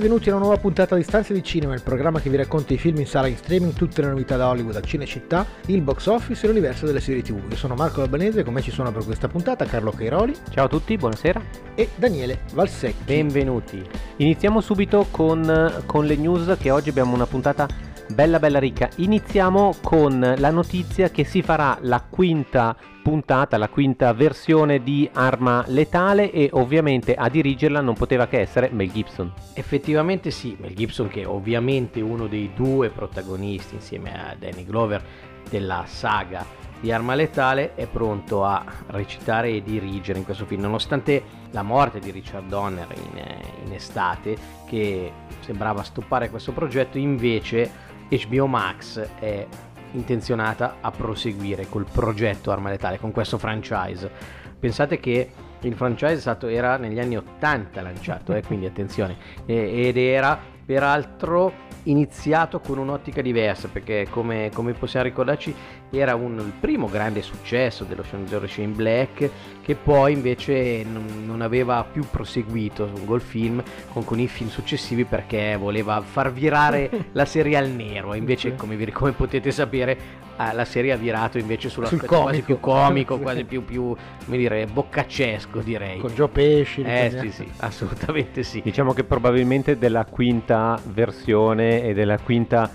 Benvenuti a una nuova puntata di Stanze di Cinema, il programma che vi racconta i film in sala in streaming, tutte le novità da Hollywood a Cinecittà, il box office e l'universo delle serie TV. Io sono Marco Albanese, con me ci sono per questa puntata Carlo Cairoli. Ciao a tutti, buonasera. E Daniele Valsecchi. Benvenuti. Iniziamo subito con, con le news che oggi abbiamo una puntata bella bella ricca. Iniziamo con la notizia che si farà la quinta puntata, la quinta versione di Arma Letale e ovviamente a dirigerla non poteva che essere Mel Gibson. Effettivamente sì, Mel Gibson che è ovviamente uno dei due protagonisti insieme a Danny Glover della saga di Arma Letale è pronto a recitare e dirigere in questo film, nonostante la morte di Richard Donner in, in estate che sembrava stoppare questo progetto, invece HBO Max è intenzionata a proseguire col progetto Arma Letale, con questo franchise. Pensate che il franchise stato, era negli anni 80 lanciato, eh, quindi attenzione, ed era peraltro iniziato con un'ottica diversa perché come, come possiamo ricordarci era un, il primo grande successo dello Zero Shane Black che poi invece non, non aveva più proseguito il film con, con, i film successivi perché voleva far virare la serie al nero. Invece come, come potete sapere la serie ha virato invece sull'aspetto Sul quasi più comico quasi più, più come dire boccaccesco direi. Con Joe Pesci eh sì sì assolutamente sì. Diciamo che probabilmente della quinta versione e della quinta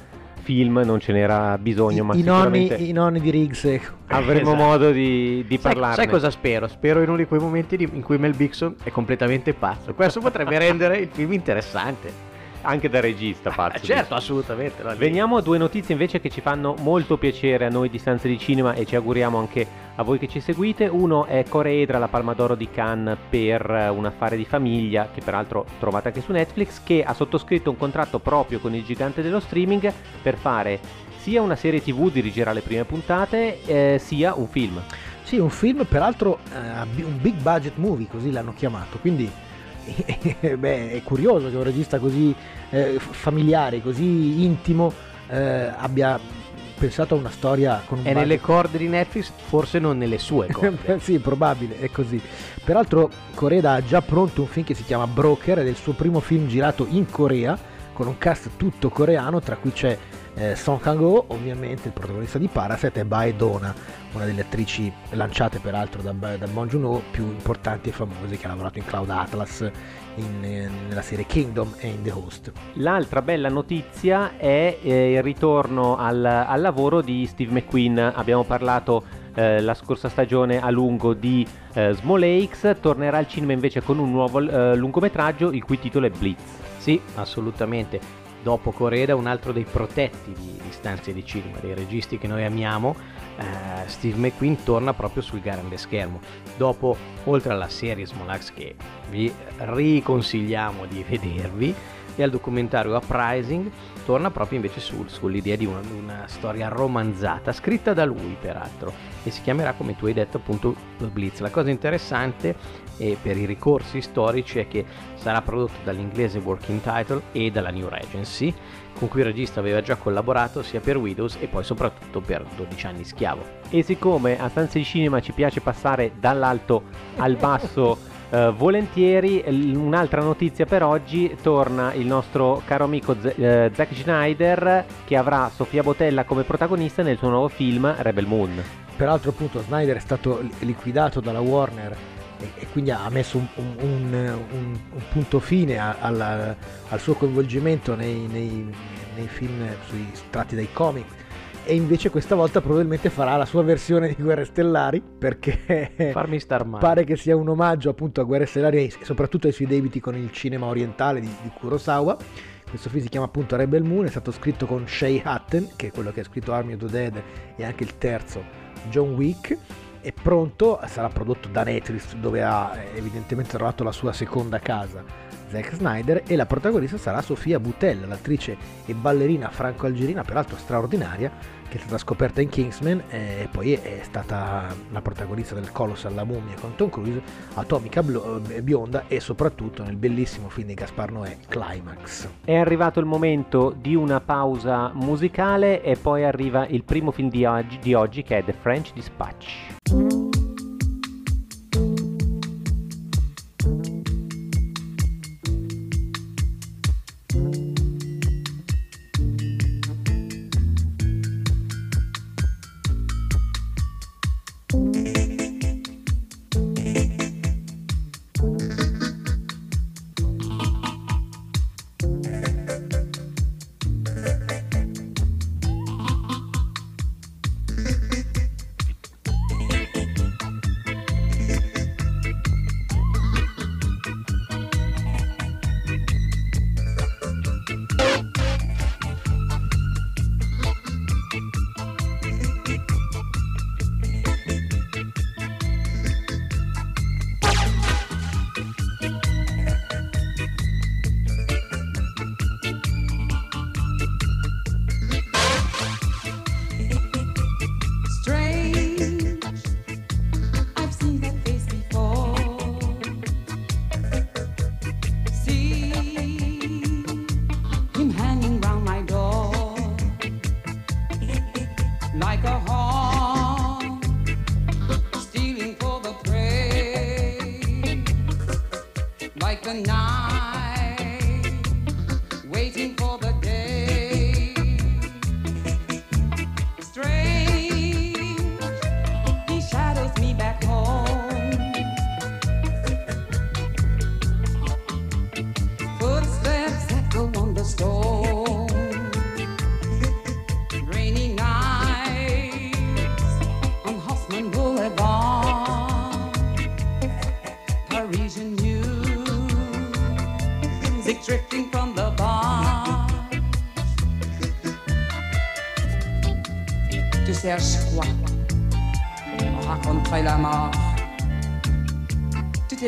film non ce n'era bisogno, I, ma i, nonni, i nonni di Riggs ecco. avremo esatto. modo di, di sai, parlarne. Sai cosa spero? Spero in uno di quei momenti in cui Mel Gibson è completamente pazzo. Questo potrebbe rendere il film interessante anche da regista pazzo. certo, assolutamente. Veniamo a due notizie invece che ci fanno molto piacere a noi di Stanze di Cinema e ci auguriamo anche a voi che ci seguite. Uno è Coreedra, la Palma d'Oro di Cannes per un affare di famiglia, che peraltro trovate anche su Netflix, che ha sottoscritto un contratto proprio con il gigante dello streaming per fare sia una serie tv, dirigerà le prime puntate, eh, sia un film. Sì, un film, peraltro uh, un big budget movie, così l'hanno chiamato, quindi beh, è curioso che un regista così eh, familiare, così intimo eh, abbia pensato a una storia con un È nelle corde di Netflix, forse non nelle sue corde. sì, probabile, è così. Peraltro Coreda ha già pronto un film che si chiama Broker, ed è il suo primo film girato in Corea, con un cast tutto coreano, tra cui c'è eh, Song Kang-ho, ovviamente il protagonista di Parasite, e Bae Dona, una delle attrici lanciate peraltro da, da Bong Joon-ho più importanti e famose che ha lavorato in Cloud Atlas, in, eh, nella serie Kingdom e in The Host. L'altra bella notizia è eh, il ritorno al, al, lavoro di Steve McQueen. Abbiamo parlato eh, la scorsa stagione a lungo di eh, Small Lakes, tornerà al cinema invece con un nuovo eh, lungometraggio il cui titolo è Blitz. Sì, assolutamente dopo Coreda un altro dei protetti di, di stanze di cinema, dei registi che noi amiamo, eh, Steve McQueen torna proprio sul grande schermo. Dopo, oltre alla serie Smolax che vi riconsigliamo di vedervi, e al documentario Uprising torna proprio invece sul, sull'idea di una, una, storia romanzata, scritta da lui peraltro, e si chiamerà come tu hai detto appunto Blitz. La cosa interessante e per i ricorsi storici è che sarà prodotto dall'inglese Working Title e dalla New Regency, con cui il regista aveva già collaborato sia per Widows e poi soprattutto per 12 anni schiavo. E siccome a Stanze di Cinema ci piace passare dall'alto al basso Uh, volentieri, un'altra notizia per oggi, torna il nostro caro amico Z- uh, Zack Schneider che avrà Sofia Botella come protagonista nel suo nuovo film Rebel Moon. Peraltro appunto Snyder è stato liquidato dalla Warner e, quindi ha messo un, un, un, un punto fine alla, al suo coinvolgimento nei, nei, nei film sui, tratti dai comic. E invece questa volta probabilmente farà la sua versione di Guerre Stellari perché Farmi star male. pare che sia un omaggio appunto a Guerre Stellari e soprattutto ai suoi debiti con il cinema orientale di, di Kurosawa. Questo film si chiama appunto Rebel Moon è stato scritto con Shay Hutton che è quello che ha scritto Army of the Dead e anche il terzo John Wick è pronto sarà prodotto da Netflix dove ha evidentemente trovato la sua seconda casa Zack Snyder e la protagonista sarà Sofia Butella, l'attrice e ballerina franco-algerina, peraltro straordinaria, che è stata scoperta in Kingsman e poi è stata la protagonista del Colossal La Mummia con Tom Cruise, Atomica eh, Bionda e soprattutto nel bellissimo film di Gaspar Noè, Climax. È arrivato il momento di una pausa musicale e poi arriva il primo film di oggi, di oggi che è The French Dispatch.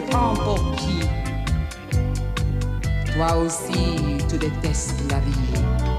Te prends pour qui Toi aussi, tu détestes la vie.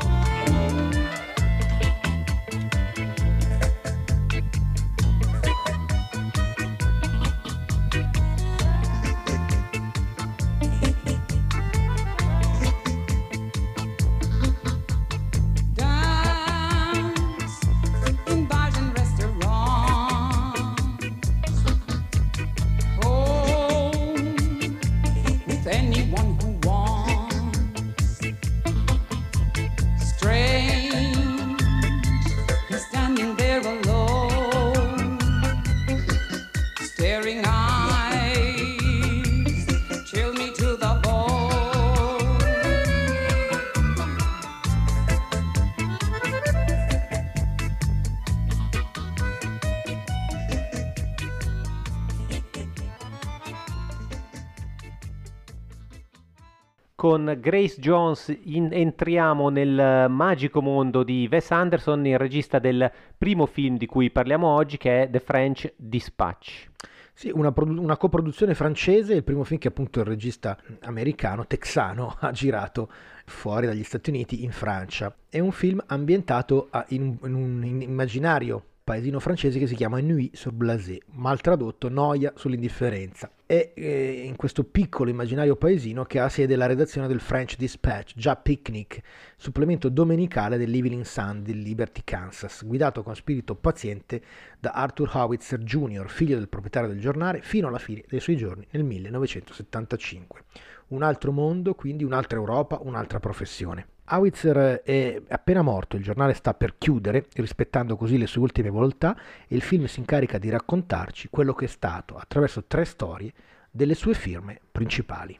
Con Grace Jones in, entriamo nel magico mondo di Wes Anderson, il regista del primo film di cui parliamo oggi che è The French Dispatch. Sì, una, produ- una, coproduzione francese, il primo film che appunto il regista americano, texano, ha girato fuori dagli Stati Uniti in Francia. È un film ambientato a, in, in, un immaginario paesino francese che si chiama Nuit sur Blasé, mal tradotto Noia sull'indifferenza. È eh, in questo piccolo immaginario paesino che ha sede la redazione del French Dispatch, già Picnic, supplemento domenicale dell'Evening Sun di Liberty, Kansas, guidato con spirito paziente da Arthur Howitzer Jr., figlio del proprietario del giornale, fino alla fine dei suoi giorni nel 1975. Un altro mondo, quindi un'altra Europa, un'altra professione. Howitzer è appena morto, il giornale sta per chiudere, rispettando così le sue ultime volontà, e il film si incarica di raccontarci quello che è stato, attraverso tre storie, delle sue firme principali.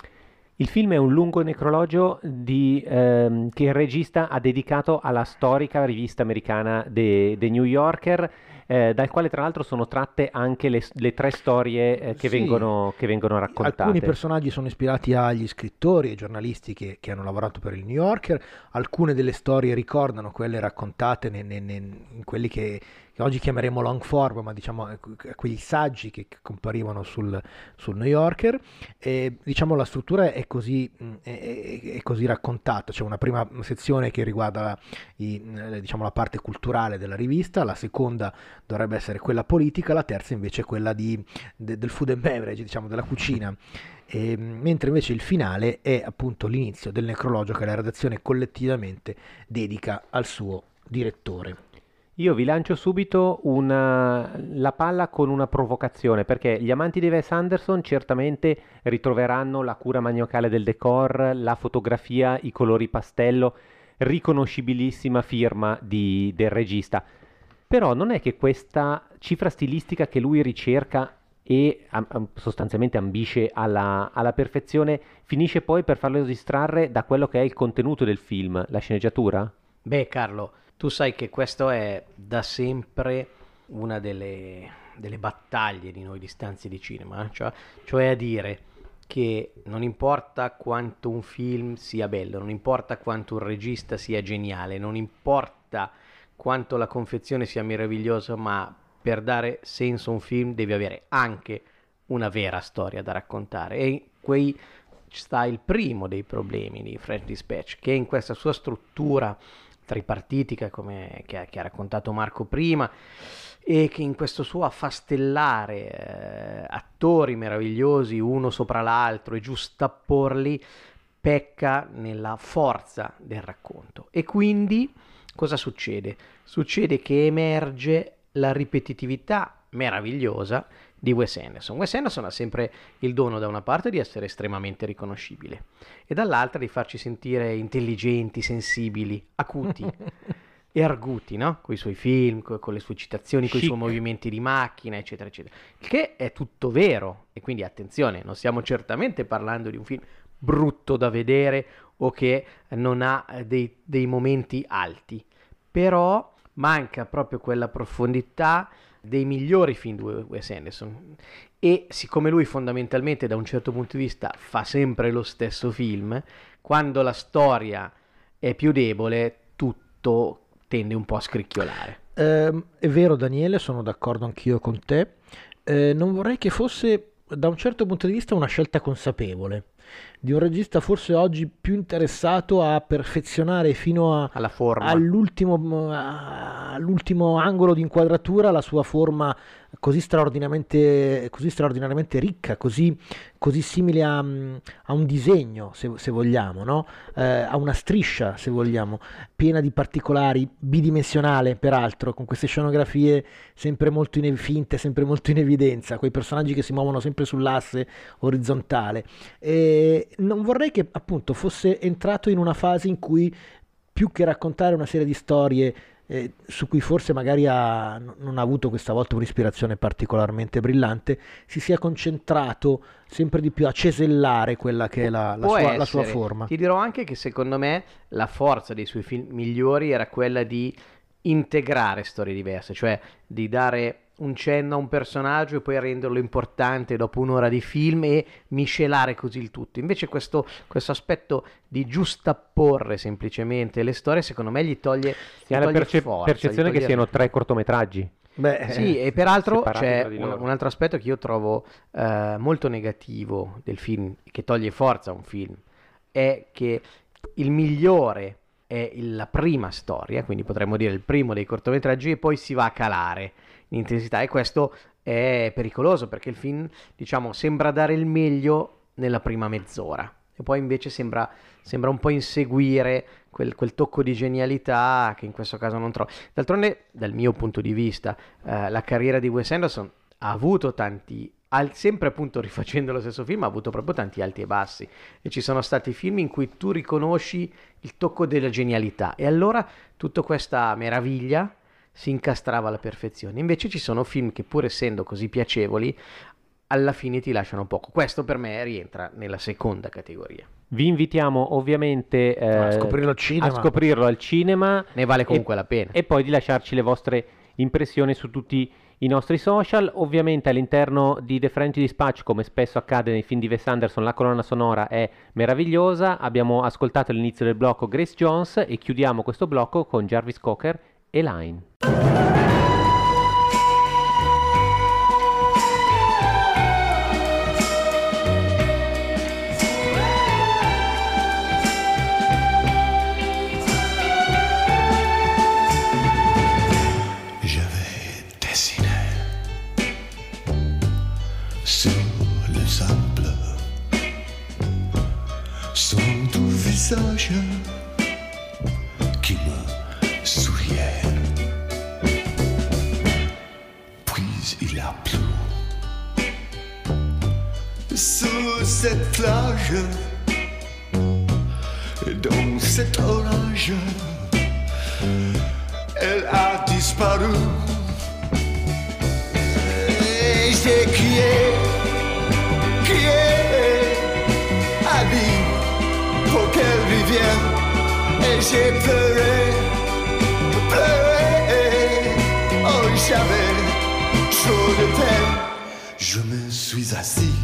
Il film è un lungo necrologio di, ehm, che il regista ha dedicato alla storica rivista americana The, The New Yorker eh, dal quale tra l'altro sono tratte anche le, le tre storie eh, che, sì. vengono, che, vengono, raccontate. Alcuni personaggi sono ispirati agli scrittori e giornalisti che, che, hanno lavorato per il New Yorker, alcune delle storie ricordano quelle raccontate in quelli che, che oggi chiameremo long form, ma diciamo eh, quegli saggi che comparivano sul, sul New Yorker. E, diciamo la struttura è così, mm, è, è così, raccontata, c'è una prima sezione che riguarda i, eh, diciamo, la parte culturale della rivista, la seconda dovrebbe essere quella politica, la terza invece è quella di, de, del food and beverage, diciamo della cucina. E, mentre invece il finale è appunto l'inizio del necrologio che la redazione collettivamente dedica al suo direttore. Io vi lancio subito una, la palla con una provocazione, perché gli amanti di Wes Anderson certamente ritroveranno la cura maniacale del decor, la fotografia, i colori pastello, riconoscibilissima firma di, del regista. Però non è che questa cifra stilistica che lui ricerca e sostanzialmente ambisce alla, alla perfezione finisce poi per farlo distrarre da quello che è il contenuto del film, la sceneggiatura? Beh, Carlo, tu sai che questo è da sempre una delle, delle battaglie di noi di stanze di cinema, eh? cioè, cioè a dire che non importa quanto un film sia bello, non importa quanto un regista sia geniale, non importa quanto la confezione sia meravigliosa, ma per dare senso a un film devi avere anche una vera storia da raccontare. E qui sta il primo dei problemi di French Dispatch, che in questa sua struttura tripartitica come che che ha, raccontato Marco prima e che in questo suo affastellare eh, attori meravigliosi uno sopra l'altro e giustapporli pecca nella forza del racconto e quindi cosa succede? Succede che emerge la ripetitività meravigliosa di Wes Anderson. Wes Anderson ha sempre il dono da una parte di essere estremamente riconoscibile e dall'altra di farci sentire intelligenti, sensibili, acuti e arguti, no? Con i suoi film, con, le sue citazioni, con i suoi movimenti di macchina, eccetera, eccetera. Il che è tutto vero e quindi attenzione, non stiamo certamente parlando di un film brutto da vedere o che non ha dei, dei momenti alti, però manca proprio quella profondità dei migliori film di Wes Anderson. E siccome lui fondamentalmente da un certo punto di vista fa sempre lo stesso film, quando la storia è più debole tutto tende un po' a scricchiolare. Eh, è vero Daniele, sono d'accordo anch'io con te, eh, non vorrei che fosse da un certo punto di vista una scelta consapevole di un regista forse oggi più interessato a perfezionare fino a, all'ultimo, all'ultimo angolo di inquadratura la sua forma così straordinariamente, così straordinariamente ricca, così, così simile a, a, un disegno, se, se vogliamo, no? eh, a una striscia, se vogliamo, piena di particolari, bidimensionale peraltro, con queste scenografie sempre molto in, finte, sempre molto in evidenza, quei personaggi che si muovono sempre sull'asse orizzontale. E non vorrei che appunto fosse entrato in una fase in cui più che raccontare una serie di storie eh, su cui forse magari ha, non ha avuto questa volta un'ispirazione particolarmente brillante, si sia concentrato sempre di più a cesellare quella che è la, la, sua, la, sua, forma. Ti dirò anche che secondo me la forza dei suoi film migliori era quella di integrare storie diverse, cioè di dare un cenno a un personaggio e poi renderlo importante dopo un'ora di film e miscelare così il tutto. Invece questo, questo aspetto di giustapporre semplicemente le storie, secondo me gli toglie, si ha la perce- forza, percezione che siano tre cortometraggi. Beh, sì, e peraltro c'è un, un, altro aspetto che io trovo eh, molto negativo del film, che toglie forza a un film, è che il migliore è la prima storia, quindi potremmo dire il primo dei cortometraggi, e poi si va a calare in intensità e questo è pericoloso perché il film, diciamo, sembra dare il meglio nella prima mezz'ora e poi invece sembra, sembra un po' inseguire quel, quel, tocco di genialità che in questo caso non trovo. D'altronde, dal mio punto di vista, eh, la carriera di Wes Anderson ha avuto tanti al, sempre appunto rifacendo lo stesso film, ha avuto proprio tanti alti e bassi e ci sono stati film in cui tu riconosci il tocco della genialità e allora tutta questa meraviglia si incastrava alla perfezione. Invece ci sono film che pur essendo così piacevoli alla fine ti lasciano poco. Questo per me rientra nella seconda categoria. Vi invitiamo ovviamente eh, a, scoprirlo a, scoprirlo al cinema. Ne vale comunque e, la pena. E poi di lasciarci le vostre impressioni su tutti i i nostri social. Ovviamente all'interno di The French Dispatch, come spesso accade nei film di Wes Anderson, la colonna sonora è meravigliosa. Abbiamo ascoltato all'inizio del blocco Grace Jones e chiudiamo questo blocco con Jarvis Cocker e Puis il a plu. Sous cette plage, dans cet orage, elle a disparu. Et j'ai crié, crié, Ali, pour qu'elle revienne. Et j'ai pleuré, pleuré, oh j'avais peine. Je me suis assis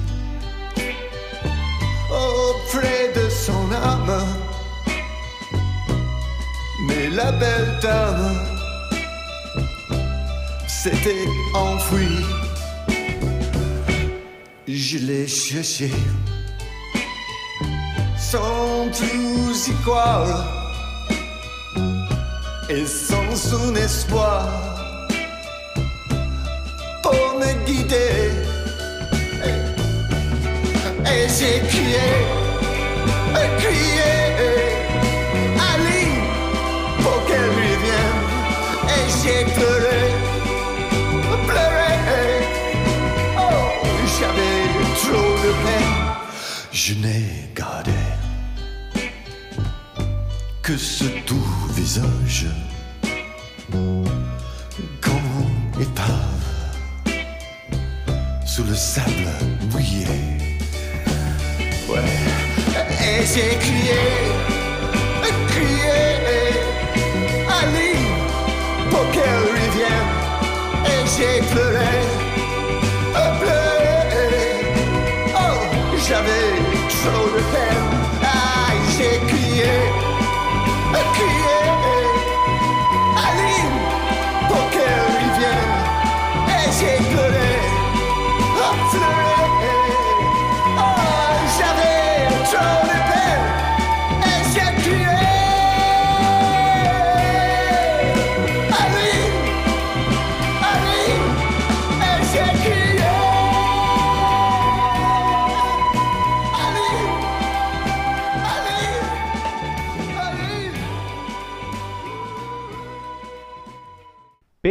auprès de son âme. Mais la belle dame s'était enfuie. Je l'ai cherché sans plus y croire et sans son espoir Et j'ai crié, crié, Ali, pour qu'elle revienne. Et j'ai pleuré, pleuré, oh, j'avais trop de peine. Je n'ai gardé que ce doux visage, comme épave, sous le sable mouillé. Ouais. Et j'ai crié, crié,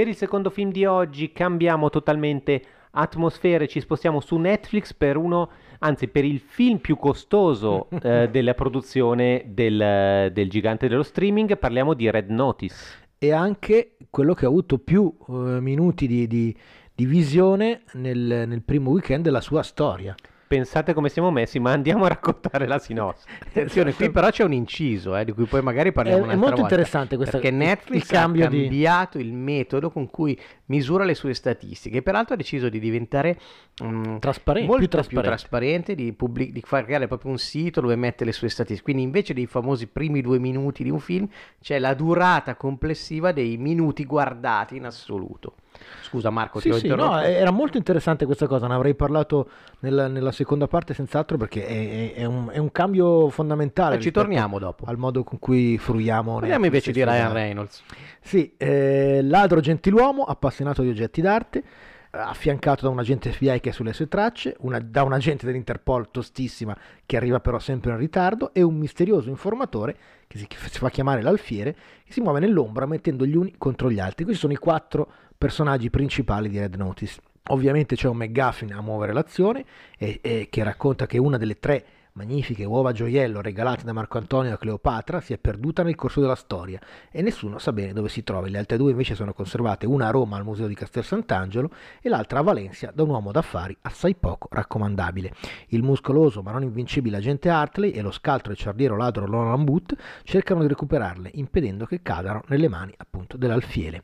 Per il secondo film di oggi cambiamo totalmente atmosfere, ci spostiamo su Netflix per uno, anzi per il film più costoso eh, della produzione del, del gigante dello streaming, parliamo di Red Notice. e anche quello che ha avuto più eh, minuti di, di- di visione nel, nel primo weekend della sua storia. Pensate come siamo messi, ma andiamo a raccontare la sinossi. Attenzione, qui però c'è un inciso eh, di cui poi magari parliamo È- è un'altra molto volta, interessante questa- perché Netflix ha di- cambiato il metodo con cui misura le sue statistiche e peraltro ha deciso di diventare mm, Trasparente, molto più più trasparente. trasparente, di, pubblic- di far creare proprio un sito dove mette le sue statistiche. Quindi invece dei famosi primi due minuti di un film c'è la durata complessiva dei minuti guardati in assoluto. Scusa Marco, Sì, ti ho sì, interrotto. no, era molto interessante questa cosa, ne avrei parlato nella, nella seconda parte senz'altro perché è, è- un, è un cambio fondamentale. Eh, ci torniamo dopo. Al modo con cui fruiamo. Parliamo invece e di Ryan. Reynolds. Sì, eh, ladro gentiluomo, appassionato di oggetti d'arte, eh, affiancato da un agente FBI che è sulle sue tracce, una- da un agente dell'Interpol tostissima che arriva però sempre in ritardo e un misterioso informatore che si, che si fa chiamare l'alfiere che si muove nell'ombra mettendo gli uni contro gli altri. Questi sono i quattro personaggi principali di Red Notice. Ovviamente c'è un McGuffin a muovere l'azione e, e che racconta che una delle tre magnifiche uova gioiello regalate da Marco Antonio a Cleopatra si è perduta nel corso della storia e nessuno sa bene dove si trovi. Le altre due invece sono conservate, una a Roma al Museo di Castel Sant'Angelo e l'altra a Valencia da un uomo d'affari assai poco raccomandabile. Il muscoloso ma non invincibile agente Hartley e lo scaltro e ciardiero ladro Roland Booth cercano di recuperarle, impedendo che cadano nelle mani appunto dell'alfiere.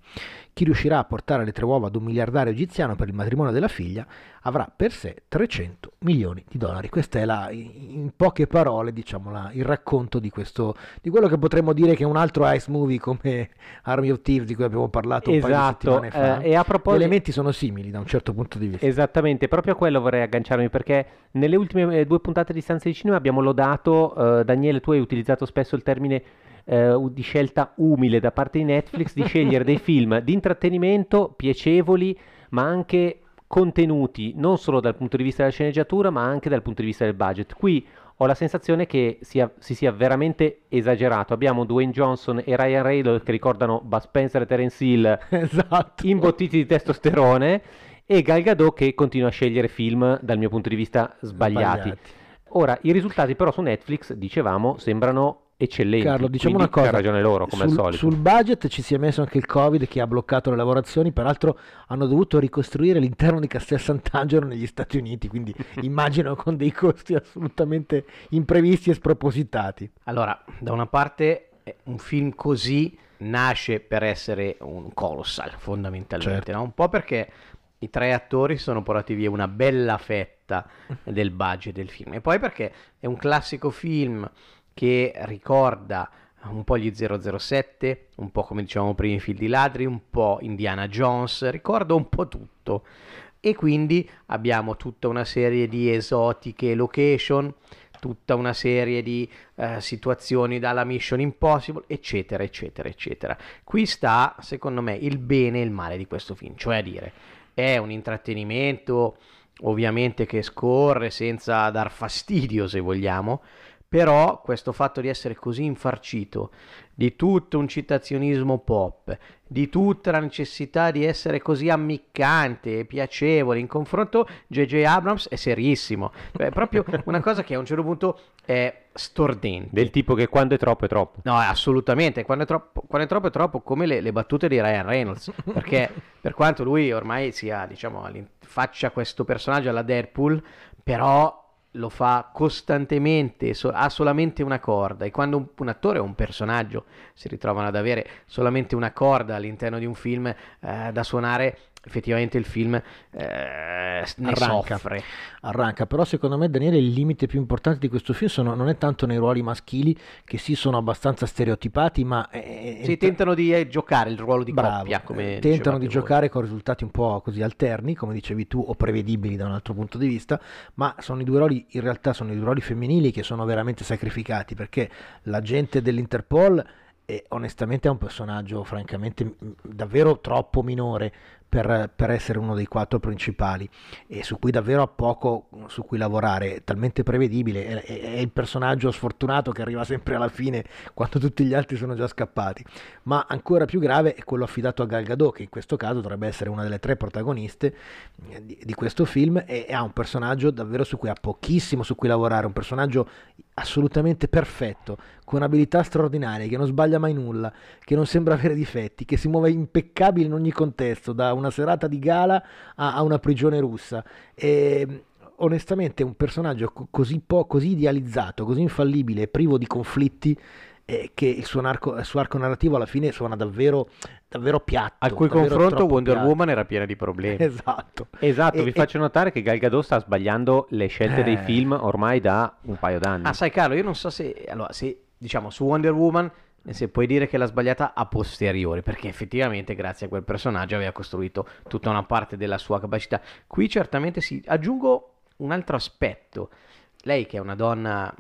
Chi riuscirà a portare le tre uova ad un miliardario egiziano per il matrimonio della figlia avrà per sé 300 milioni di dollari. Questa è la, poche parole, diciamo, la- il racconto di questo, di quello che potremmo dire che è un altro ice movie come Army of Thieves di cui abbiamo parlato un paio di Esatto, settimane fa. eh, e a Gli proposito... elementi sono simili da un certo punto di vista. Esattamente, proprio a quello vorrei agganciarmi perché nelle ultime eh, due puntate di Stanza di Cinema abbiamo lodato, eh, Daniele, tu hai utilizzato spesso il termine eh, di scelta umile da parte di Netflix di scegliere dei film di intrattenimento piacevoli, ma anche contenuti, non solo dal punto di vista della sceneggiatura, ma anche dal punto di vista del budget. Qui ho la sensazione che sia- si sia veramente esagerato. Abbiamo Dwayne Johnson e Ryan Reynolds che ricordano Bud Spencer e Terence Hill esatto. imbottiti di testosterone e Gal Gadot che continua a scegliere film dal mio punto di vista sbagliati. Ora, i risultati però su Netflix, dicevamo, sembrano eccellenti. Carlo, diciamo quindi una cosa. Ha ragione loro, come sul, al solito. Sul budget ci si è messo anche il Covid che ha bloccato le lavorazioni, peraltro hanno dovuto ricostruire l'interno di Castel Sant'Angelo negli Stati Uniti, quindi immagino con dei costi assolutamente imprevisti e spropositati. Allora, da una parte eh, un film così nasce per essere un colossal, fondamentalmente, Certo. no? un po' perché i tre attori sono portati via una bella fetta del budget del film e poi perché è un classico film che ricorda un po' gli 007, un po' come dicevamo prima i film di ladri, un po' Indiana Jones, ricorda un po' tutto. E quindi abbiamo tutta una serie di esotiche location, tutta una serie di eh, situazioni dalla Mission Impossible, eccetera, eccetera, eccetera. Qui sta, secondo me, il bene e il male di questo film, cioè a dire, è un intrattenimento ovviamente che scorre senza dar fastidio, se vogliamo, però questo fatto di essere così infarcito di tutto un citazionismo pop, di tutta la necessità di essere così ammiccante e piacevole in confronto, J.J. Abrams è serissimo. Cioè, È proprio una cosa che a un certo punto è stordente. Del tipo che quando è troppo è troppo. No, assolutamente. Quando è troppo, quando è troppo, è troppo come le, le battute di Ryan Reynolds. Perché per quanto lui ormai sia, diciamo, faccia questo personaggio alla Deadpool, però lo fa costantemente, so- ha solamente una corda. E quando un, un attore o un personaggio si ritrovano ad avere solamente una corda all'interno di un film eh, da suonare, effettivamente il film eh, ne Arranca. soffre. Arranca, però secondo me Daniele il limite più importante di questo film sono- non è tanto nei ruoli maschili che sì sono abbastanza stereotipati, ma è- Si è- tentano di eh, giocare il ruolo di Bravo, coppia, come eh, tentano di voi. giocare con risultati un po' così alterni, come dicevi tu, o prevedibili da un altro punto di vista, ma sono i due ruoli, in realtà sono i due ruoli femminili che sono veramente sacrificati, perché l'agente dell'Interpol è, onestamente è un personaggio francamente davvero troppo minore per, per essere uno dei quattro principali e su cui davvero ha poco su cui lavorare, è talmente prevedibile, è, è- il personaggio sfortunato che arriva sempre alla fine quando tutti gli altri sono già scappati. Ma ancora più grave è quello affidato a Gal Gadot che in questo caso dovrebbe essere una delle tre protagoniste eh, di, di questo film e, e ha un personaggio davvero su cui ha pochissimo su cui lavorare, un personaggio assolutamente perfetto, con abilità straordinarie, che non sbaglia mai nulla, che non sembra avere difetti, che si muove impeccabile in ogni contesto, da una serata di gala a, a una prigione russa. E, onestamente un personaggio co- così, po- così idealizzato, così infallibile, privo di conflitti, eh, che il suo, narco- il suo arco narrativo alla fine suona davvero, davvero piatto. Al cui confronto Wonder piatto. Woman era piena di problemi. Esatto. Esatto, E- vi e- faccio notare che Gal Gadot sta sbagliando le scelte dei Eh. film ormai da un paio d'anni. Ah, sai Carlo, io non so se, allora, se diciamo su Wonder Woman, se puoi dire che l'ha sbagliata a posteriori, perché effettivamente grazie a quel personaggio aveva costruito tutta una parte della sua capacità. Qui certamente sì. Aggiungo un altro aspetto. Lei che è una donna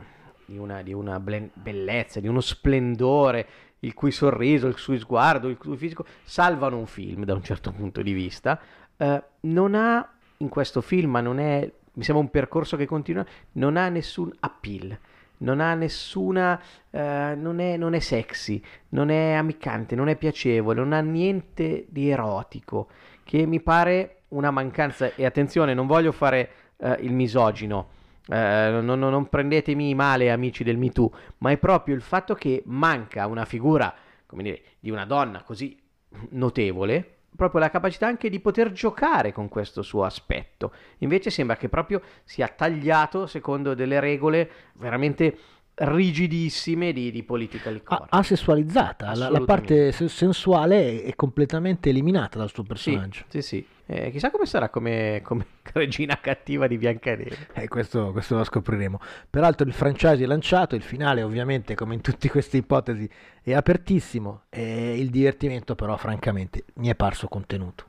di una, di una bellezza, di uno splendore, il cui sorriso, il suo sguardo, il cui fisico salvano un film da un certo punto di vista. Eh, non ha in questo film, ma non è, mi sembra un percorso che continua, non ha nessun appeal, non ha nessuna, eh, non, è, non è sexy, non è ammiccante, non è piacevole, non ha niente di erotico, che mi pare una mancanza, e attenzione, non voglio fare eh, il misogino, eh, non, non- prendetemi male amici del Me Too, ma è proprio il fatto che manca una figura, come dire, di una donna così notevole, proprio la capacità anche di poter giocare con questo suo aspetto. Invece sembra che proprio sia tagliato secondo delle regole veramente rigidissime di, di politica correct. asessualizzata, la, la parte se- sensuale è, completamente eliminata dal suo Sì, personaggio. sì, sì. Eh, chissà come sarà come, come regina cattiva di Biancaneve. E questo, questo lo scopriremo. Peraltro il franchise è lanciato, il finale ovviamente come in tutte queste ipotesi è apertissimo e il divertimento però francamente mi è parso contenuto.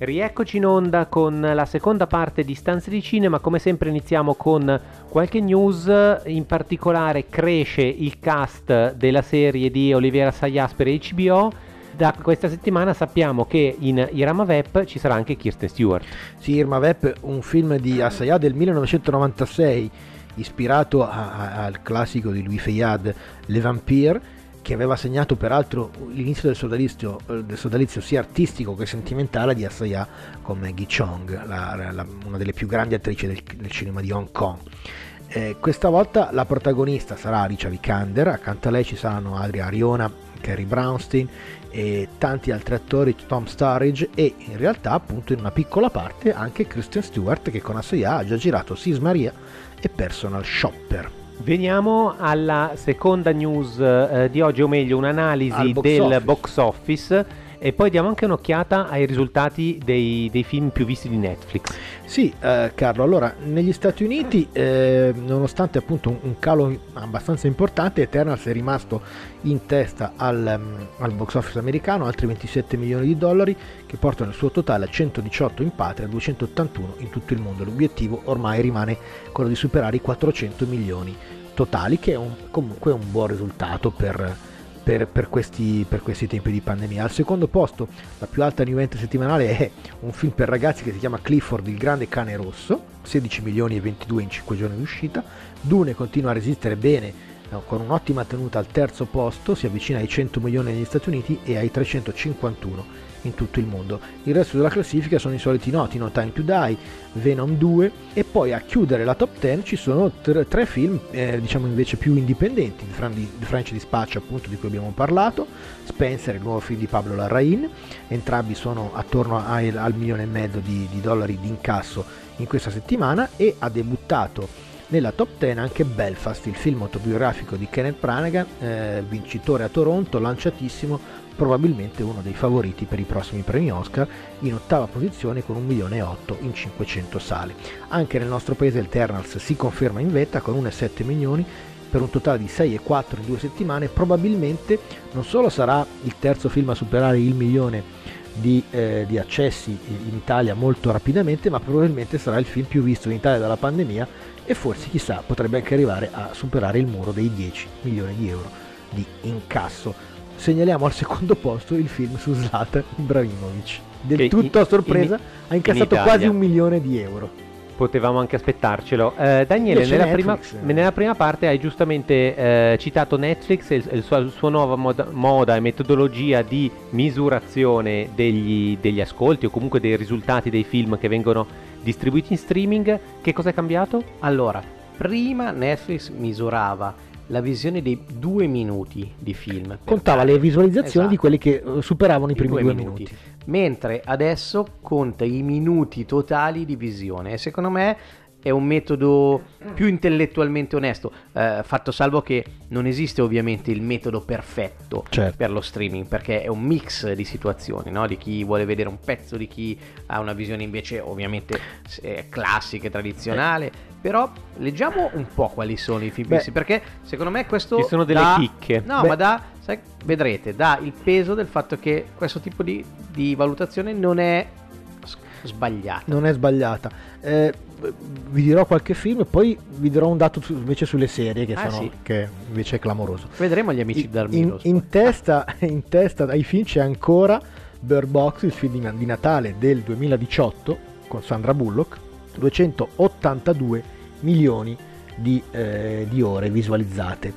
Rieccoci in onda con la seconda parte di Stanze di Cinema, come sempre iniziamo con qualche news, in particolare cresce il cast della serie di Oliviera Sayas per HBO, da questa settimana sappiamo che in Irama Vep ci sarà anche Kirsten Stewart. Sì, Irma Vep, un film di Assayas del 1996, ispirato a- a- al classico di Louis Fayad, Le Vampire, che aveva segnato peraltro l'inizio del sodalizio, eh, del sodalizio sia artistico che sentimentale di Assayas con Maggie Chong, la- la- una delle più grandi attrici del, del cinema di Hong Kong. Eh, questa volta la protagonista sarà Alicia Vikander, accanto a lei ci saranno Adria Ariona, Carrie Brownstein e tanti altri attori, Tom Sturridge e in realtà appunto in una piccola parte anche Kristen Stewart che con Assayas ha già girato Sis Maria e Personal Shopper. Veniamo alla seconda news eh, di oggi, o meglio Al un'analisi box del office. box office e poi diamo anche un'occhiata ai risultati dei, dei film più visti di Netflix. Sì, eh, Carlo, allora negli Stati Uniti, eh, nonostante appunto un, calo abbastanza importante, Eternals è rimasto in testa al, mm, al box office americano, altri 27 milioni di dollari che portano il suo totale a 118 in patria e 281 in tutto il mondo. L'obiettivo ormai rimane quello di superare i 400 milioni totali, che è un- comunque un buon risultato per, per- per questi, per questi tempi di pandemia. Al secondo posto, la più alta new entry settimanale è un film per ragazzi che si chiama Clifford il grande cane rosso, 16 milioni e 22 in 5 giorni di uscita. Dune continua a resistere bene con un'ottima tenuta al terzo posto, si avvicina ai 100 milioni negli Stati Uniti e ai 351 in tutto il mondo. Il resto della classifica sono i soliti noti, No Time to Die, Venom 2 e poi a chiudere la top 10 ci sono tre, tre film eh, diciamo invece più indipendenti, The French Dispatch appunto di cui abbiamo parlato, Spencer, il nuovo film di Pablo Larraín, entrambi sono attorno ai- al milione e mezzo di, di dollari di incasso in questa settimana e ha debuttato nella top 10 anche Belfast, il film autobiografico di Kenneth Branagh, eh, vincitore a Toronto, lanciatissimo, probabilmente uno dei favoriti per i prossimi premi Oscar, in ottava posizione con 1 milione 8 in 500 sale. Anche nel nostro paese il Eternals si conferma in vetta con 1,7 milioni per un totale di 6,4 in due settimane, probabilmente non solo sarà il terzo film a superare il milione di, eh, di accessi in Italia molto rapidamente, ma probabilmente sarà il film più visto in Italia dalla pandemia e forse chissà potrebbe anche arrivare a superare il muro dei 10 milioni di euro di incasso. Segnaliamo al secondo posto il film su Zlatan Ibrahimovic. Del Che tutto in- a sorpresa ha incassato Italia. quasi un milione di euro. Potevamo anche aspettarcelo. Eh, Daniele, nella prima, nella prima parte hai giustamente eh, citato Netflix e il, il suo, il suo nuova moda, moda e metodologia di misurazione degli, degli ascolti o comunque dei risultati dei film che vengono distribuiti in streaming. Che cosa è cambiato? Allora, prima Netflix misurava la visione dei due minuti di film. Contava le visualizzazioni Esatto. di quelli che eh, superavano i I primi due due minuti. minuti. Mentre adesso conta i minuti totali di visione e secondo me è un metodo più intellettualmente onesto, eh, fatto salvo che non esiste ovviamente il metodo perfetto Certo. per lo streaming, perché è un mix di situazioni, no? di chi vuole vedere un pezzo, di chi ha una visione invece ovviamente eh, classica e tradizionale, però leggiamo un po' quali sono i film Beh, perché secondo me questo Ci sono delle dà- chicche. No, Beh. ma dà, sai, vedrete, dà il peso del fatto che questo tipo di, di valutazione non è s- sbagliato. non è sbagliata. Eh, vi dirò qualche film e poi vi dirò un dato su- invece sulle serie che, Ah, sono- sì. che invece è clamoroso. Vedremo gli amici In, d'Armiros. in- in testa, in testa ai film c'è ancora Bird Box, il film di, di Natale del 2018 con Sandra Bullock, 282 milioni di, eh, di ore visualizzate.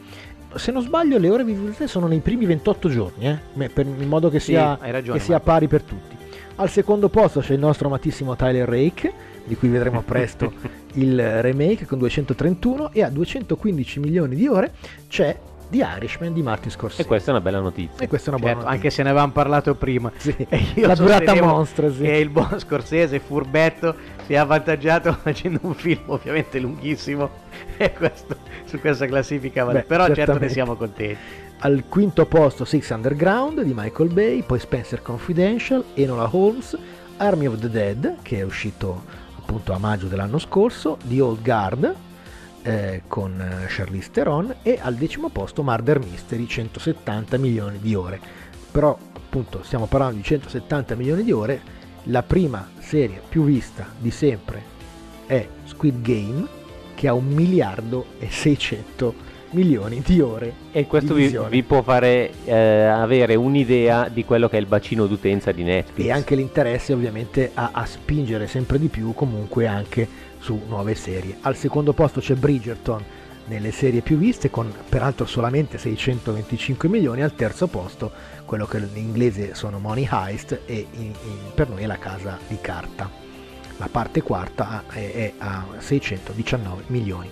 Se non sbaglio le ore visualizzate sono nei primi 28 giorni, eh, per- in modo che Sì, sia, hai ragione, che sia pari per tutti. Al secondo posto c'è il nostro amatissimo Tyler Rake, di cui vedremo presto il remake con 231 e a 215 milioni di ore c'è The Irishman di Martin Scorsese. E questa è una bella notizia. E questa è una buona Certo, notizia. anche se ne avevamo parlato prima. Sì, E io la durata monstra, sì. Che il buon Scorsese, furbetto, si è avvantaggiato facendo un film ovviamente lunghissimo. E questo, su questa classifica vale. Beh, Però certo ne siamo contenti. Al quinto posto Six Underground di Michael Bay, poi Spencer Confidential, Enola Holmes, Army of the Dead, che è uscito appunto a maggio dell'anno scorso, The Old Guard eh, con eh, Charlize Theron e al decimo posto Murder Mystery, 170 milioni di ore. Però appunto stiamo parlando di 170 milioni di ore La prima serie più vista di sempre è Squid Game, che ha un miliardo e 600 milioni di ore. E questo vi, vi può fare eh, avere un'idea di quello che è il bacino d'utenza di Netflix. e anche l'interesse ovviamente a, a spingere sempre di più comunque anche su nuove serie. Al secondo posto c'è Bridgerton nelle serie più viste con peraltro solamente 625 milioni, al terzo posto quello che in inglese sono Money Heist e in- in- per noi è la casa di carta. La parte quarta è, è a 619 milioni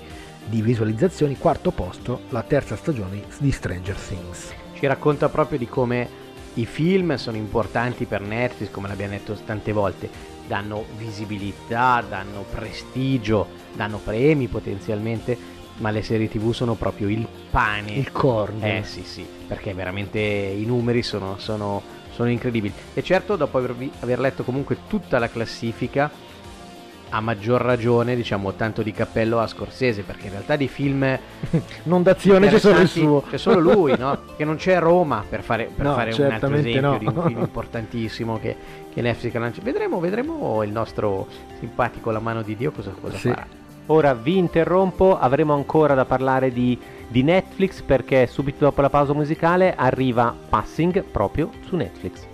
di visualizzazioni, quarto posto la terza stagione di Stranger Things. Ci racconta proprio di come i film sono importanti per Netflix, come l'abbiamo detto tante volte, danno visibilità, danno prestigio, danno premi potenzialmente, ma le serie tv sono proprio il pane. Il corno. Eh sì sì, perché veramente i numeri sono, sono- sono incredibili. E certo, dopo avervi- aver letto comunque tutta la classifica, a maggior ragione diciamo tanto di cappello a Scorsese, perché in realtà di film non d'azione c'è solo il suo. C'è solo lui, no? Che non c'è Roma per fare, per No, fare un altro esempio no. di un film importantissimo che, che Netflix lancia. Vedremo, vedremo il nostro simpatico La mano di Dio cosa, cosa Sì. farà. Ora vi interrompo, avremo ancora da parlare di, di Netflix perché subito dopo la pausa musicale arriva Passing proprio su Netflix.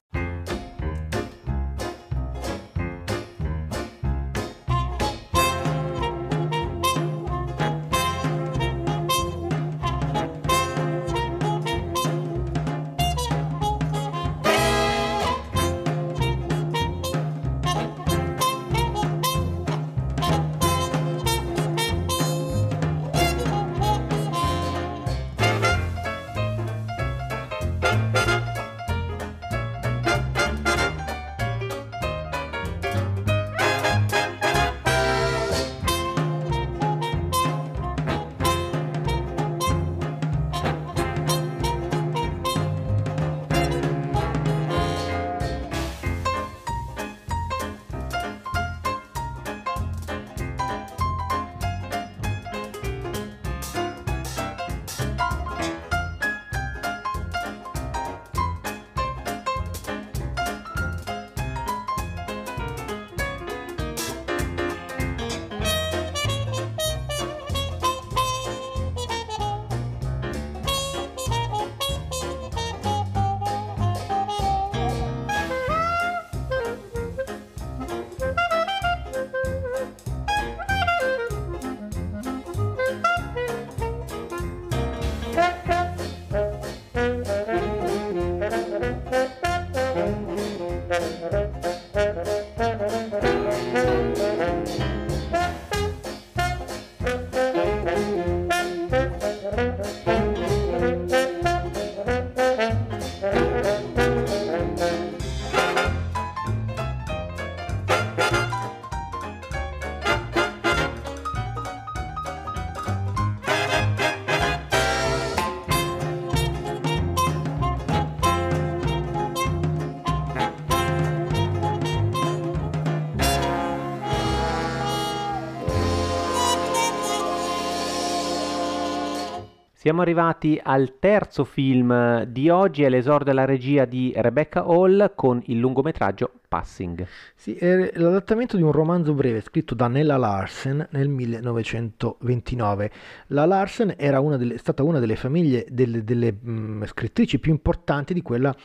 Siamo arrivati al terzo film di oggi, è l'esordio della regia di Rebecca Hall con il lungometraggio Passing. Sì, è l'adattamento di un romanzo breve scritto da Nella Larsen nel 1929. La Larsen era una delle- stata una delle famiglie delle, delle, mh, scrittrici più importanti di quella,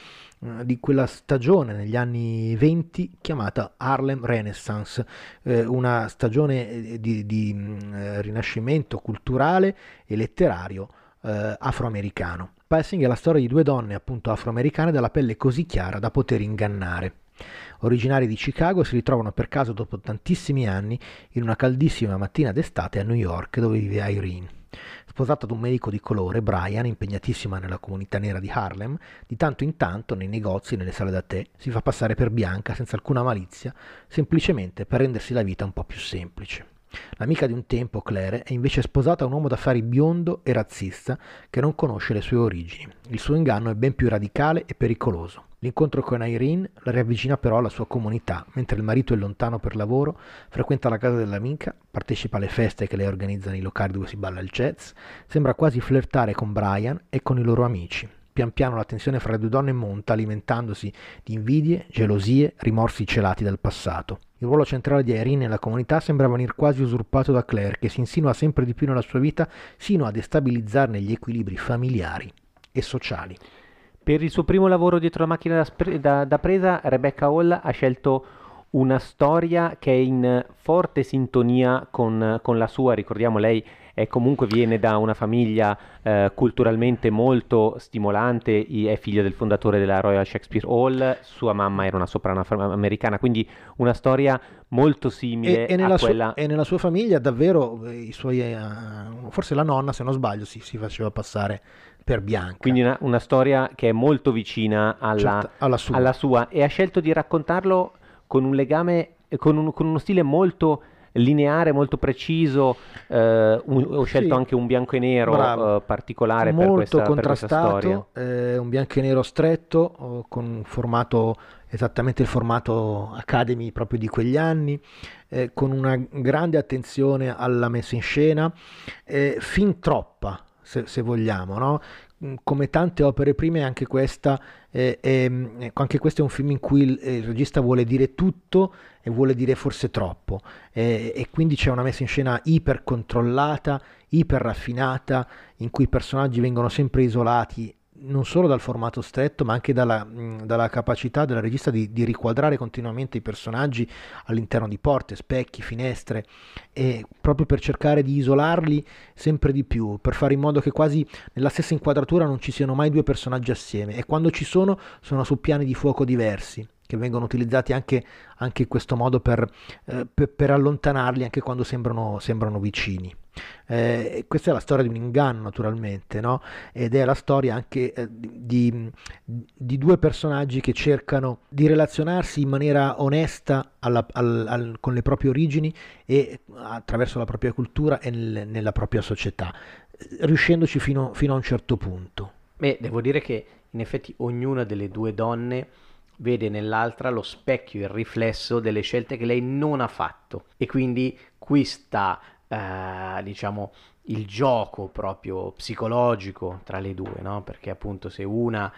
eh, di quella stagione negli anni 20 chiamata Harlem Renaissance, eh, una stagione eh, di, di, mh, eh, rinascimento culturale e letterario eh, afroamericano. Passing è la storia di due donne appunto afroamericane dalla pelle così chiara da poter ingannare. Originari di Chicago si ritrovano per caso dopo tantissimi anni in una caldissima mattina d'estate a New York dove vive Irene. Sposata ad un medico di colore, Brian, impegnatissima nella comunità nera di Harlem, di tanto in tanto nei negozi e nelle sale da tè si fa passare per bianca senza alcuna malizia, semplicemente per rendersi la vita un po' più semplice. L'amica di un tempo, Claire, è invece sposata a un uomo d'affari biondo e razzista che non conosce le sue origini. Il suo inganno è ben più radicale e pericoloso. L'incontro con Irene la riavvicina però alla sua comunità, mentre il marito è lontano per lavoro, frequenta la casa dell'amica, partecipa alle feste che lei organizza nei locali dove si balla il jazz, sembra quasi flirtare con Brian e con i loro amici. Pian piano la tensione fra le due donne monta alimentandosi di invidie, gelosie, rimorsi celati del passato. Il ruolo centrale di Irene nella comunità sembra venir quasi usurpato da Claire, che si insinua sempre di più nella sua vita sino a destabilizzarne gli equilibri familiari e sociali. Per il suo primo lavoro dietro la macchina da, da- da presa, Rebecca Hall ha scelto una storia che è in forte sintonia con, con la sua. Ricordiamo, lei è comunque viene da una famiglia eh, culturalmente molto stimolante, è figlia del fondatore della Royal Shakespeare Hall, sua mamma era una soprano af- americana, quindi una storia molto simile E, e nella a quella... e nella sua famiglia davvero eh, i suoi, eh, forse la nonna, se non sbaglio, si, si faceva passare per bianca. Quindi una, una storia che è molto vicina alla, Certo, alla sua. alla sua e ha scelto di raccontarlo con un legame, con, un- con uno stile molto lineare, molto preciso. eh, un- ho scelto Sì. anche un bianco e nero eh, particolare per molto questa, per questa storia. contrastato, eh, un bianco e nero stretto, oh, con un formato esattamente il formato Academy proprio di quegli anni, eh, con una grande attenzione alla messa in scena, eh, fin troppa, se, se vogliamo, no? Come tante opere prime, anche questa, eh, ecco, anche questo è un film in cui il, il regista vuole dire tutto e vuole dire forse troppo, eh, e quindi c'è una messa in scena iper controllata, iper raffinata, in cui i personaggi vengono sempre isolati non solo dal formato stretto, ma anche dalla, mh, dalla capacità della regista di, di riquadrare continuamente i personaggi all'interno di porte, specchi, finestre, e proprio per cercare di isolarli sempre di più, per fare in modo che quasi nella stessa inquadratura non ci siano mai due personaggi assieme, e quando ci sono, sono su piani di fuoco diversi che vengono utilizzati anche, anche in questo modo per, eh, per- per allontanarli anche quando sembrano, sembrano vicini. Eh, questa è la storia di un inganno naturalmente, no? ed è la storia anche eh, di, di due personaggi che cercano di relazionarsi in maniera onesta alla- al- al- con le proprie origini e attraverso la propria cultura e nel- nella propria società, riuscendoci fino, fino a un certo punto. Beh, devo dire che in effetti ognuna delle due donne vede nell'altra lo specchio, il riflesso delle scelte che lei non ha fatto. E quindi qui sta, eh, diciamo, il gioco proprio psicologico tra le due, no? Perché appunto se una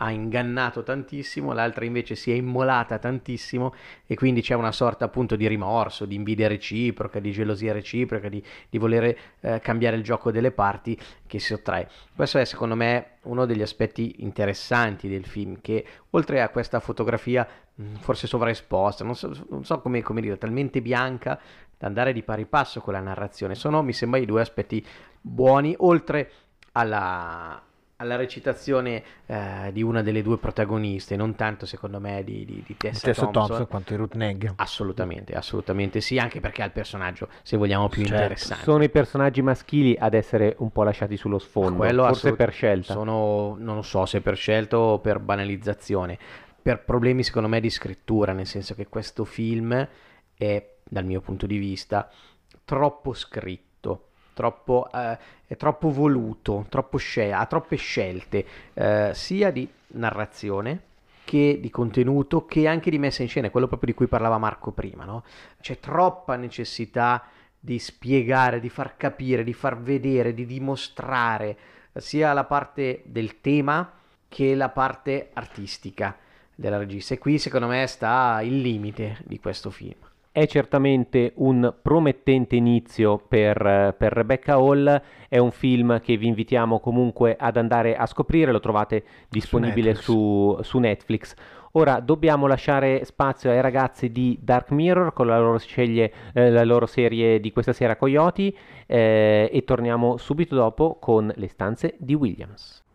ha ingannato tantissimo, l'altra invece si è immolata tantissimo e quindi c'è una sorta appunto di rimorso, di invidia reciproca, di gelosia reciproca, di, di volere eh, cambiare il gioco delle parti che si sottrae. Questo è secondo me uno degli aspetti interessanti del film, che oltre a questa fotografia mh, forse sovraesposta, non so, non so come, come dire, talmente bianca da andare di pari passo con la narrazione, sono mi sembra i due aspetti buoni, oltre alla, alla recitazione eh, di una delle due protagoniste, non tanto secondo me di, di, di Tessa, Tessa Thompson. Thompson quanto di Ruth Negg. Assolutamente, assolutamente sì, anche perché ha il personaggio, se vogliamo, più Certo, interessante. Sono i personaggi maschili ad essere un po' lasciati sullo sfondo, Quello forse assolut- per scelta. Sono, non lo so se per scelta o per banalizzazione, per problemi secondo me di scrittura, nel senso che questo film è, dal mio punto di vista, troppo scritto, troppo, eh, troppo voluto, troppo scel- ha troppe scelte, eh, sia di narrazione che di contenuto che anche di messa in scena, quello proprio di cui parlava Marco prima, no? C'è troppa necessità di spiegare, di far capire, di far vedere, di dimostrare sia la parte del tema che la parte artistica della regista. E qui secondo me sta il limite di questo film. È certamente un promettente inizio per, per Rebecca Hall, è un film che vi invitiamo comunque ad andare a scoprire, lo trovate disponibile Netflix. su, su Netflix. Ora dobbiamo lasciare spazio ai ragazzi di Dark Mirror con la loro, sceglie, eh, la loro serie di questa sera Coyote eh, e torniamo subito dopo con le stanze di Williams.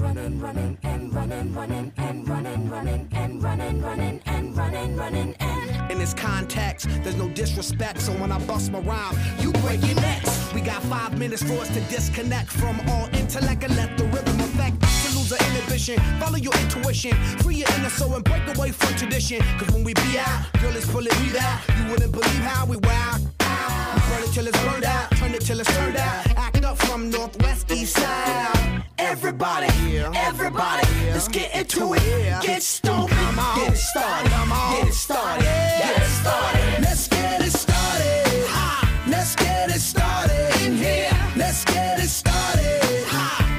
Running, running, and running, running, and running, running, and running, running, and running, running, and In this context, there's no disrespect, so when I bust my rhyme, you break your necks. We got five minutes for us to disconnect from all intellect and let the rhythm affect lose inhibition. Follow your intuition, free your inner soul and break away from tradition. Cause when we be out, girl, it's pulling me out. You wouldn't believe how we wow. Burn it till it's burned out, turn it till it's turned out. Up from northwest, east side. Everybody, everybody, let's get into it. Get stoked, get it started, get it started, get it started. Let's get it started. Let's get it started in here. Let's get it started.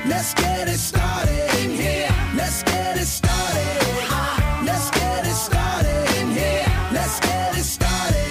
Let's get it started in here. Let's get it started. Let's get it started in here. Let's get it started.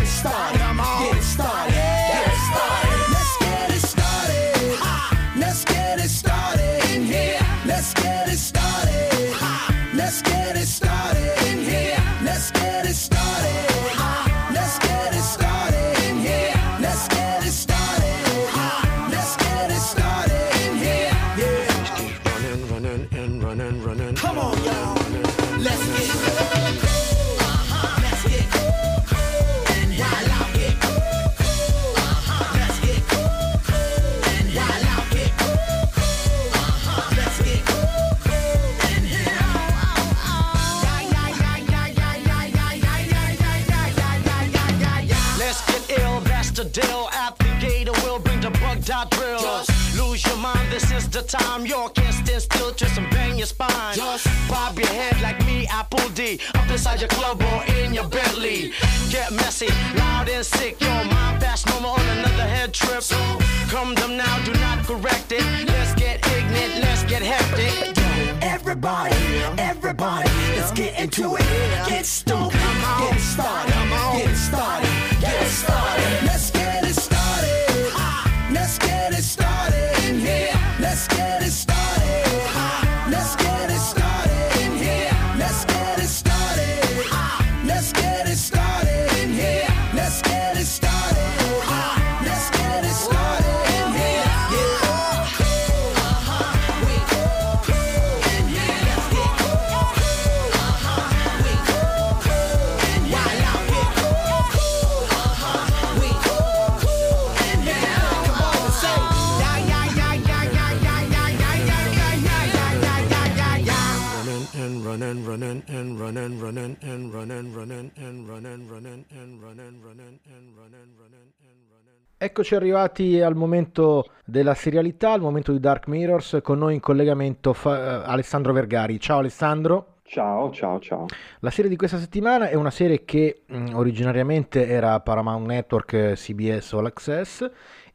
it this is the time. You can't stand still, twist and bang your spine. Just bob your head like me, Apple D. Up inside your club or in your Bentley. Get messy, loud and sick. Your mind fast, no more on another head trip. So Come them now, do not correct it. Let's get ignorant, let's get hectic. Everybody, everybody, let's get into it. Get stoked, get started, get started, get started. Let's get running running, and running, running and running, running and running, running and running, running and running. Eccoci arrivati al momento della serialità, al momento di Dark Mirrors, con noi in collegamento fa- eh, Alessandro Vergari. Ciao Alessandro. Ciao, ciao, ciao. La serie di questa settimana è una serie che mh, originariamente era Paramount Network, eh, CBS All Access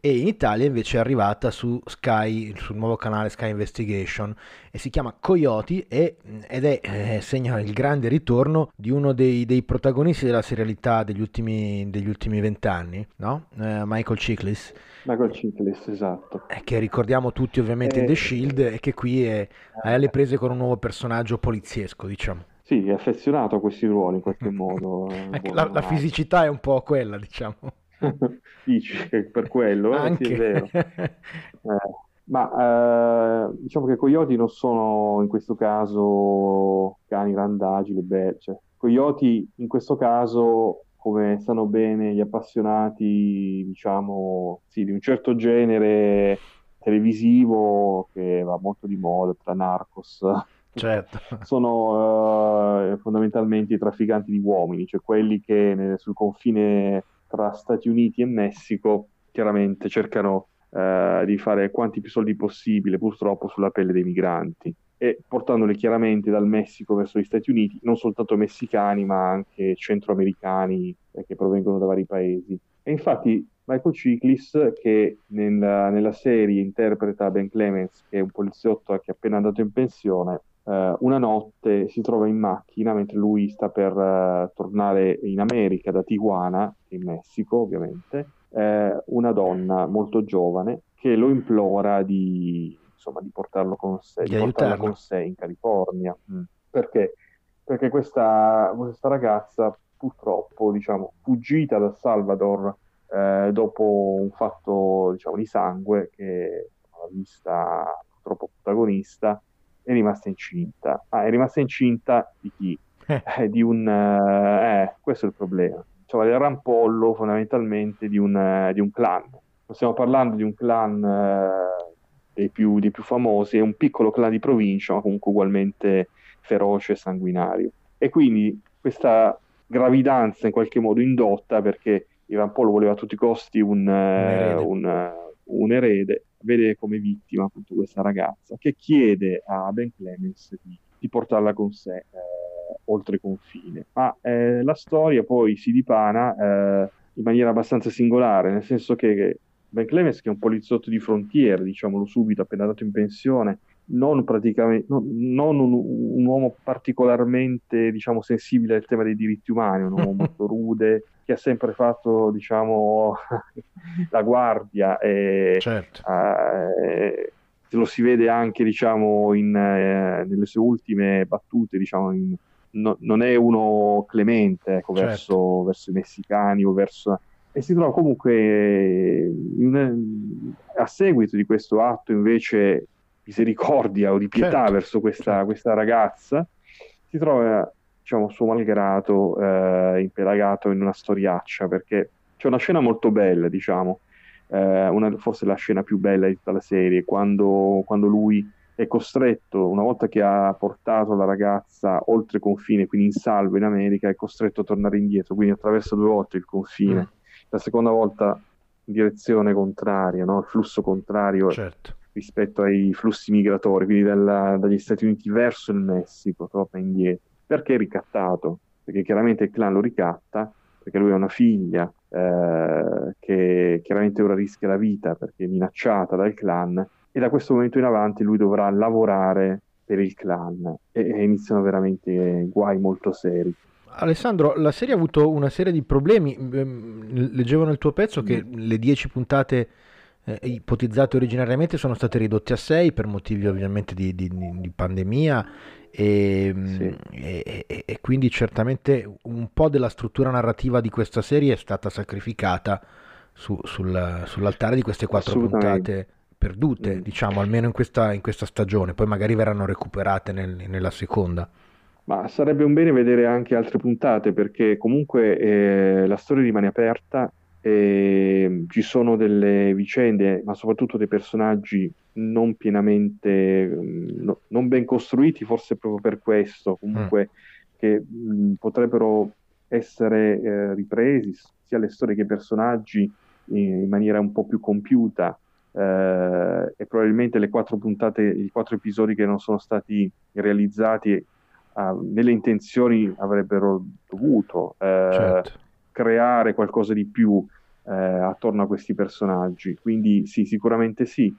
e in Italia invece è arrivata su Sky, sul nuovo canale Sky Investigation e si chiama Coyote e, ed è, eh, segna il grande ritorno di uno dei, dei protagonisti della serialità degli ultimi, degli ultimi vent'anni, no? Eh, Michael Chiklis, Michael Chiklis, esatto. eh, che ricordiamo tutti ovviamente in Eh, The Shield e che qui è, è alle prese con un nuovo personaggio poliziesco, diciamo. Sì, è affezionato a questi ruoli in qualche modo. eh, la, la fisicità è un po' quella, diciamo. Dici per quello, eh, sì, Anche. è vero. Eh, ma eh, diciamo che i coyote non sono in questo caso cani randagi, le be- cioè, coyote in questo caso, come sanno bene gli appassionati, diciamo, sì, di un certo genere televisivo che va molto di moda tra Narcos. certo. sono eh, fondamentalmente i trafficanti di uomini, cioè quelli che nel- sul confine tra Stati Uniti e Messico chiaramente cercano eh, di fare quanti più soldi possibile, purtroppo, sulla pelle dei migranti e portandoli chiaramente dal Messico verso gli Stati Uniti, non soltanto messicani, ma anche centroamericani eh, che provengono da vari paesi. E infatti Michael Chiklis, che nella, nella serie interpreta Ben Clemens, che è un poliziotto che è appena andato in pensione, eh, una notte si trova in macchina mentre lui sta per eh, tornare in America da Tijuana, in Messico ovviamente, eh, una donna molto giovane che lo implora di, insomma, di portarlo con sé, Di di con sé in California. Mm. Perché? Perché questa, questa ragazza purtroppo diciamo, fuggita da Salvador dopo un fatto diciamo, di sangue che l'ha vista purtroppo protagonista è rimasta incinta. Ah, è rimasta incinta di chi? Eh, di un... Eh, questo è il problema. Cioè, il rampollo fondamentalmente di un, eh, di un clan. Stiamo parlando di un clan eh, dei, più, dei più famosi, è un piccolo clan di provincia, ma comunque ugualmente feroce e sanguinario. E quindi questa gravidanza in qualche modo indotta perché il rampollo voleva a tutti i costi un, eh, un, eh, un erede, vede come vittima appunto questa ragazza che chiede a Ben Clemens di, di portarla con sé eh, oltre confine. Ma eh, la storia poi si dipana eh, in maniera abbastanza singolare, nel senso che Ben Clemens, che è un poliziotto di frontiera, diciamolo subito, appena dato in pensione, non praticamente non, un, un uomo particolarmente diciamo sensibile al tema dei diritti umani, un uomo molto rude che ha sempre fatto diciamo la guardia e Certo. eh, lo si vede anche diciamo in, eh, nelle sue ultime battute diciamo in- no- non è uno clemente ecco, Certo. verso, verso i messicani o verso e si trova comunque in- a seguito di questo atto invece misericordia o di pietà Certo, verso questa, certo. questa ragazza si trova diciamo suo malgrado eh, impelagato in una storiaccia perché c'è una scena molto bella diciamo eh, una- forse la scena più bella di tutta la serie quando, quando lui è costretto una volta che ha portato la ragazza oltre confine quindi in salvo in America è costretto a tornare indietro quindi attraversa due volte il confine Mm. la seconda volta in direzione contraria no? il flusso contrario Certo. Rispetto ai flussi migratori, quindi dalla- dagli Stati Uniti verso il Messico, torna indietro. Perché è ricattato? Perché chiaramente il clan lo ricatta, perché lui ha una figlia eh, che chiaramente ora rischia la vita perché è minacciata dal clan e da questo momento in avanti lui dovrà lavorare per il clan e, e iniziano veramente guai molto seri. Alessandro, la serie ha avuto una serie di problemi. Ehm, Leggevo nel tuo pezzo che le 10 puntate eh, ipotizzate originariamente sono state ridotte a 6 per motivi ovviamente di, di- di pandemia e, Sì. e- e- e quindi certamente un po' della struttura narrativa di questa serie è stata sacrificata su- sul- sull'altare di queste quattro puntate perdute, Mm. diciamo, almeno in questa, in questa stagione. Poi magari verranno recuperate nel- nella seconda. Ma sarebbe un bene vedere anche altre puntate perché comunque eh, la storia rimane aperta e ci sono delle vicende, ma soprattutto dei personaggi non pienamente, mm, no- non ben costruiti, forse proprio per questo, comunque che mm, potrebbero essere eh, ripresi sia le storie che i personaggi in, in maniera un po' più compiuta. eh, e probabilmente le quattro puntate, i quattro episodi che non sono stati realizzati ah, nelle intenzioni avrebbero dovuto eh, Certo. Creare qualcosa di più eh, attorno a questi personaggi. Quindi sì, sicuramente sì.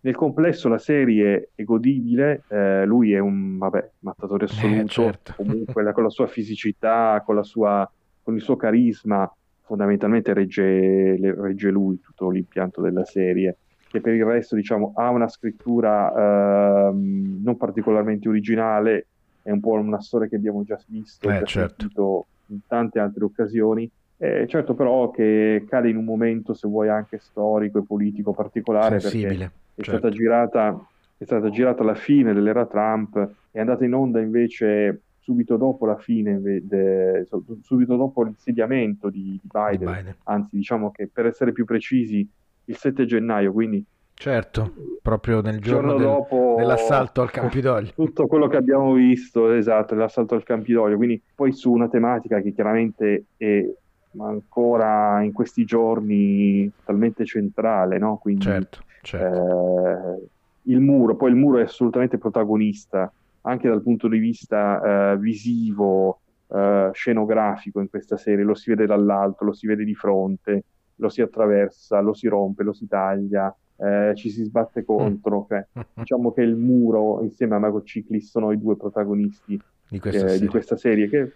Nel complesso la serie è godibile, eh, lui è un vabbè, mattatore assoluto, certo. comunque la- con la sua fisicità, con, la sua, con il suo carisma, fondamentalmente regge, regge lui tutto l'impianto della serie, che per il resto diciamo, ha una scrittura ehm, non particolarmente originale, è un po' una storia che abbiamo già visto, Eh, già certo. in tante altre occasioni. Eh, certo però che cade in un momento, se vuoi, anche storico e politico particolare, perché Sensibile. è certo. stata girata, è stata girata alla fine dell'era Trump, è andata in onda invece subito dopo la fine, de- subito dopo l'insediamento di, di Biden, Di Biden. anzi diciamo che per essere più precisi il 7 gennaio, quindi Certo, proprio nel giorno giorno del- dopo dell'assalto al Campidoglio. tutto quello che abbiamo visto, esatto, l'assalto al Campidoglio, quindi poi su una tematica che chiaramente è ancora in questi giorni talmente centrale, no? Quindi Certo, certo. eh, il muro, poi il muro è assolutamente protagonista anche dal punto di vista eh, visivo, eh, scenografico in questa serie, lo si vede dall'alto, lo si vede di fronte, lo si attraversa, lo si rompe, lo si taglia, eh, ci si sbatte contro, cioè, diciamo che il muro insieme a Mago Ciclis sono i due protagonisti Di questa eh, serie. di questa serie che-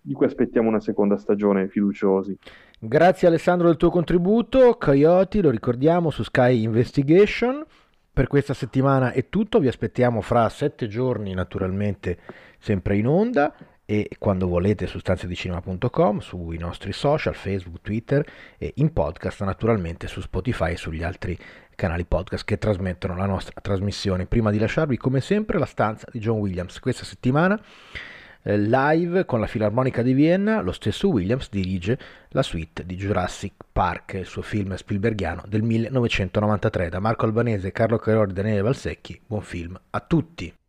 di cui aspettiamo una seconda stagione fiduciosi. Grazie Alessandro del tuo contributo. Coyote, lo ricordiamo, su Sky Investigation. Per questa settimana è tutto, vi aspettiamo fra sette giorni naturalmente sempre in onda e quando volete su stanziadicinema.com, sui nostri social, Facebook, Twitter e in podcast naturalmente su Spotify e sugli altri canali podcast che trasmettono la nostra trasmissione. Prima di lasciarvi come sempre la stanza di John Williams. Questa settimana live con la Filarmonica di Vienna, lo stesso Williams dirige la suite di Jurassic Park, il suo film Spielbergiano del 1993. Da Marco Albanese, Carlo Carori e Daniele Valsecchi, buon film a tutti!